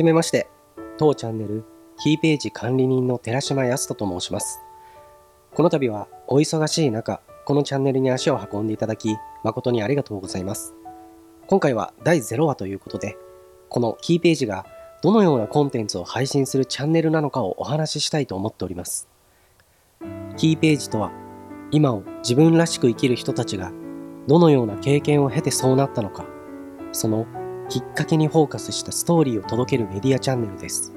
じめまして、当チャンネル、キーページ管理人の寺島康人と申します。この度はお忙しい中、このチャンネルに足を運んでいただき、誠にありがとうございます。今回は第0話ということで、このキーページがどのようなコンテンツを配信するチャンネルなのかをお話ししたいと思っております。キーページとは、今を自分らしく生きる人たちがどのような経験を経てそうなったのか、そのきっかけにフォーカスしたストーリーを届けるメディアチャンネルです。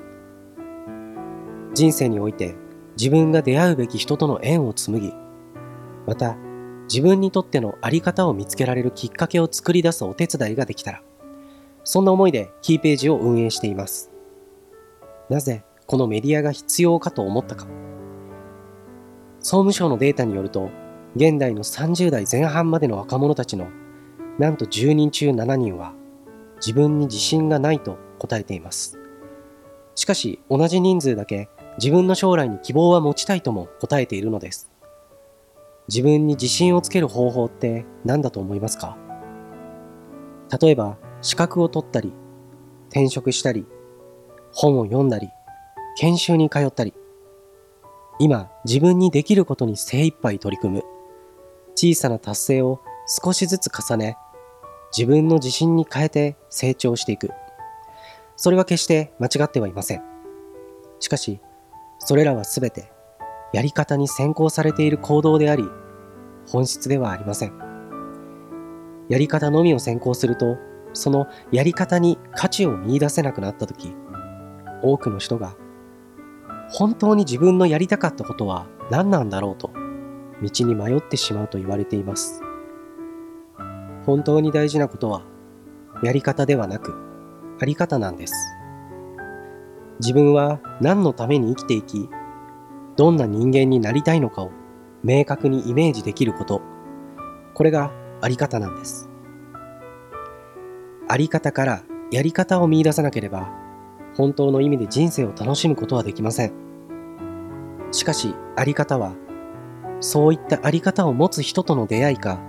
人生において自分が出会うべき人との縁を紡ぎ、また自分にとっての在り方を見つけられるきっかけを作り出すお手伝いができたら、そんな思いでキーページを運営しています。なぜこのメディアが必要かと思ったか。総務省のデータによると、現代の30代前半までの若者たちのなんと10人中7人は自分に自信がないと答えています。しかし同じ人数だけ自分の将来に希望は持ちたいとも答えているのです。自分に自信をつける方法って何だと思いますか？例えば資格を取ったり、転職したり、本を読んだり、研修に通ったり、今自分にできることに精一杯取り組む、小さな達成を少しずつ重ね、自分の自信に変えて成長していく。それは決して間違ってはいません。しかし、それらはすべてやり方に先行されている行動であり、本質ではありません。やり方のみを先行すると、そのやり方に価値を見出せなくなったとき、多くの人が本当に自分のやりたかったことは何なんだろうと道に迷ってしまうと言われています。本当に大事なことは、やり方ではなく、あり方なんです。自分は何のために生きていき、どんな人間になりたいのかを明確にイメージできること、これがあり方なんです。あり方からやり方を見出さなければ、本当の意味で人生を楽しむことはできません。しかし、あり方は、そういったあり方を持つ人との出会いか、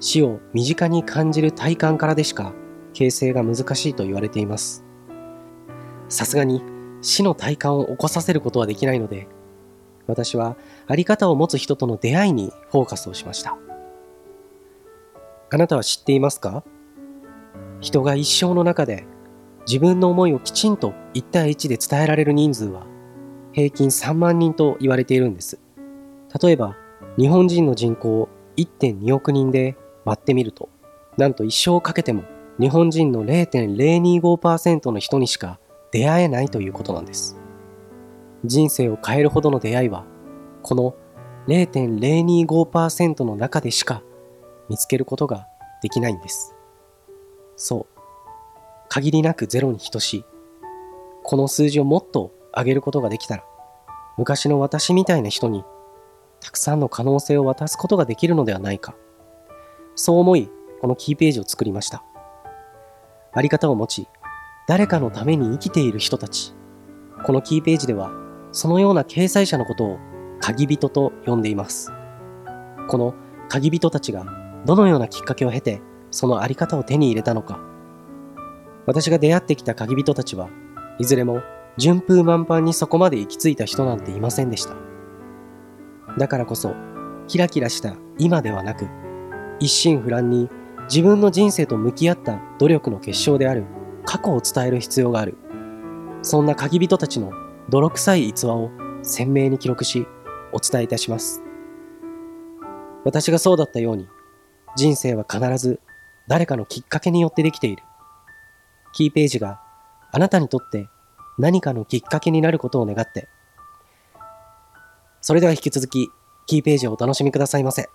死を身近に感じる体感からでしか形成が難しいと言われています。さすがに死の体感を起こさせることはできないので、私はあり方を持つ人との出会いにフォーカスをしました。あなたは知っていますか？人が一生の中で自分の思いをきちんと1対1で伝えられる人数は平均3万人と言われているんです。例えば日本人の人口1.2億人で割ってみると、なんと一生かけても日本人の0.025%の人にしか出会えないということなんです。人生を変えるほどの出会いは、この0.025%の中でしか見つけることができないんです。そう。限りなくゼロに等しい。この数字をもっと上げることができたら、昔の私みたいな人にたくさんの可能性を渡すことができるのではないか。そう思い、このキーページを作りました。あり方を持ち、誰かのために生きている人たち。このキーページでは、そのような掲載者のことを鍵人と呼んでいます。この鍵人たちがどのようなきっかけを経て、そのあり方を手に入れたのか。私が出会ってきた鍵人たちは、いずれも順風満帆にそこまで行き着いた人なんていませんでした。だからこそ、キラキラした今ではなく、一心不乱に自分の人生と向き合った努力の結晶である過去を伝える必要がある。そんな鍵人たちの泥臭い逸話を鮮明に記録し、お伝えいたします。私がそうだったように、人生は必ず誰かのきっかけによってできている。キーページがあなたにとって何かのきっかけになることを願って、それでは引き続き、キーページをお楽しみくださいませ。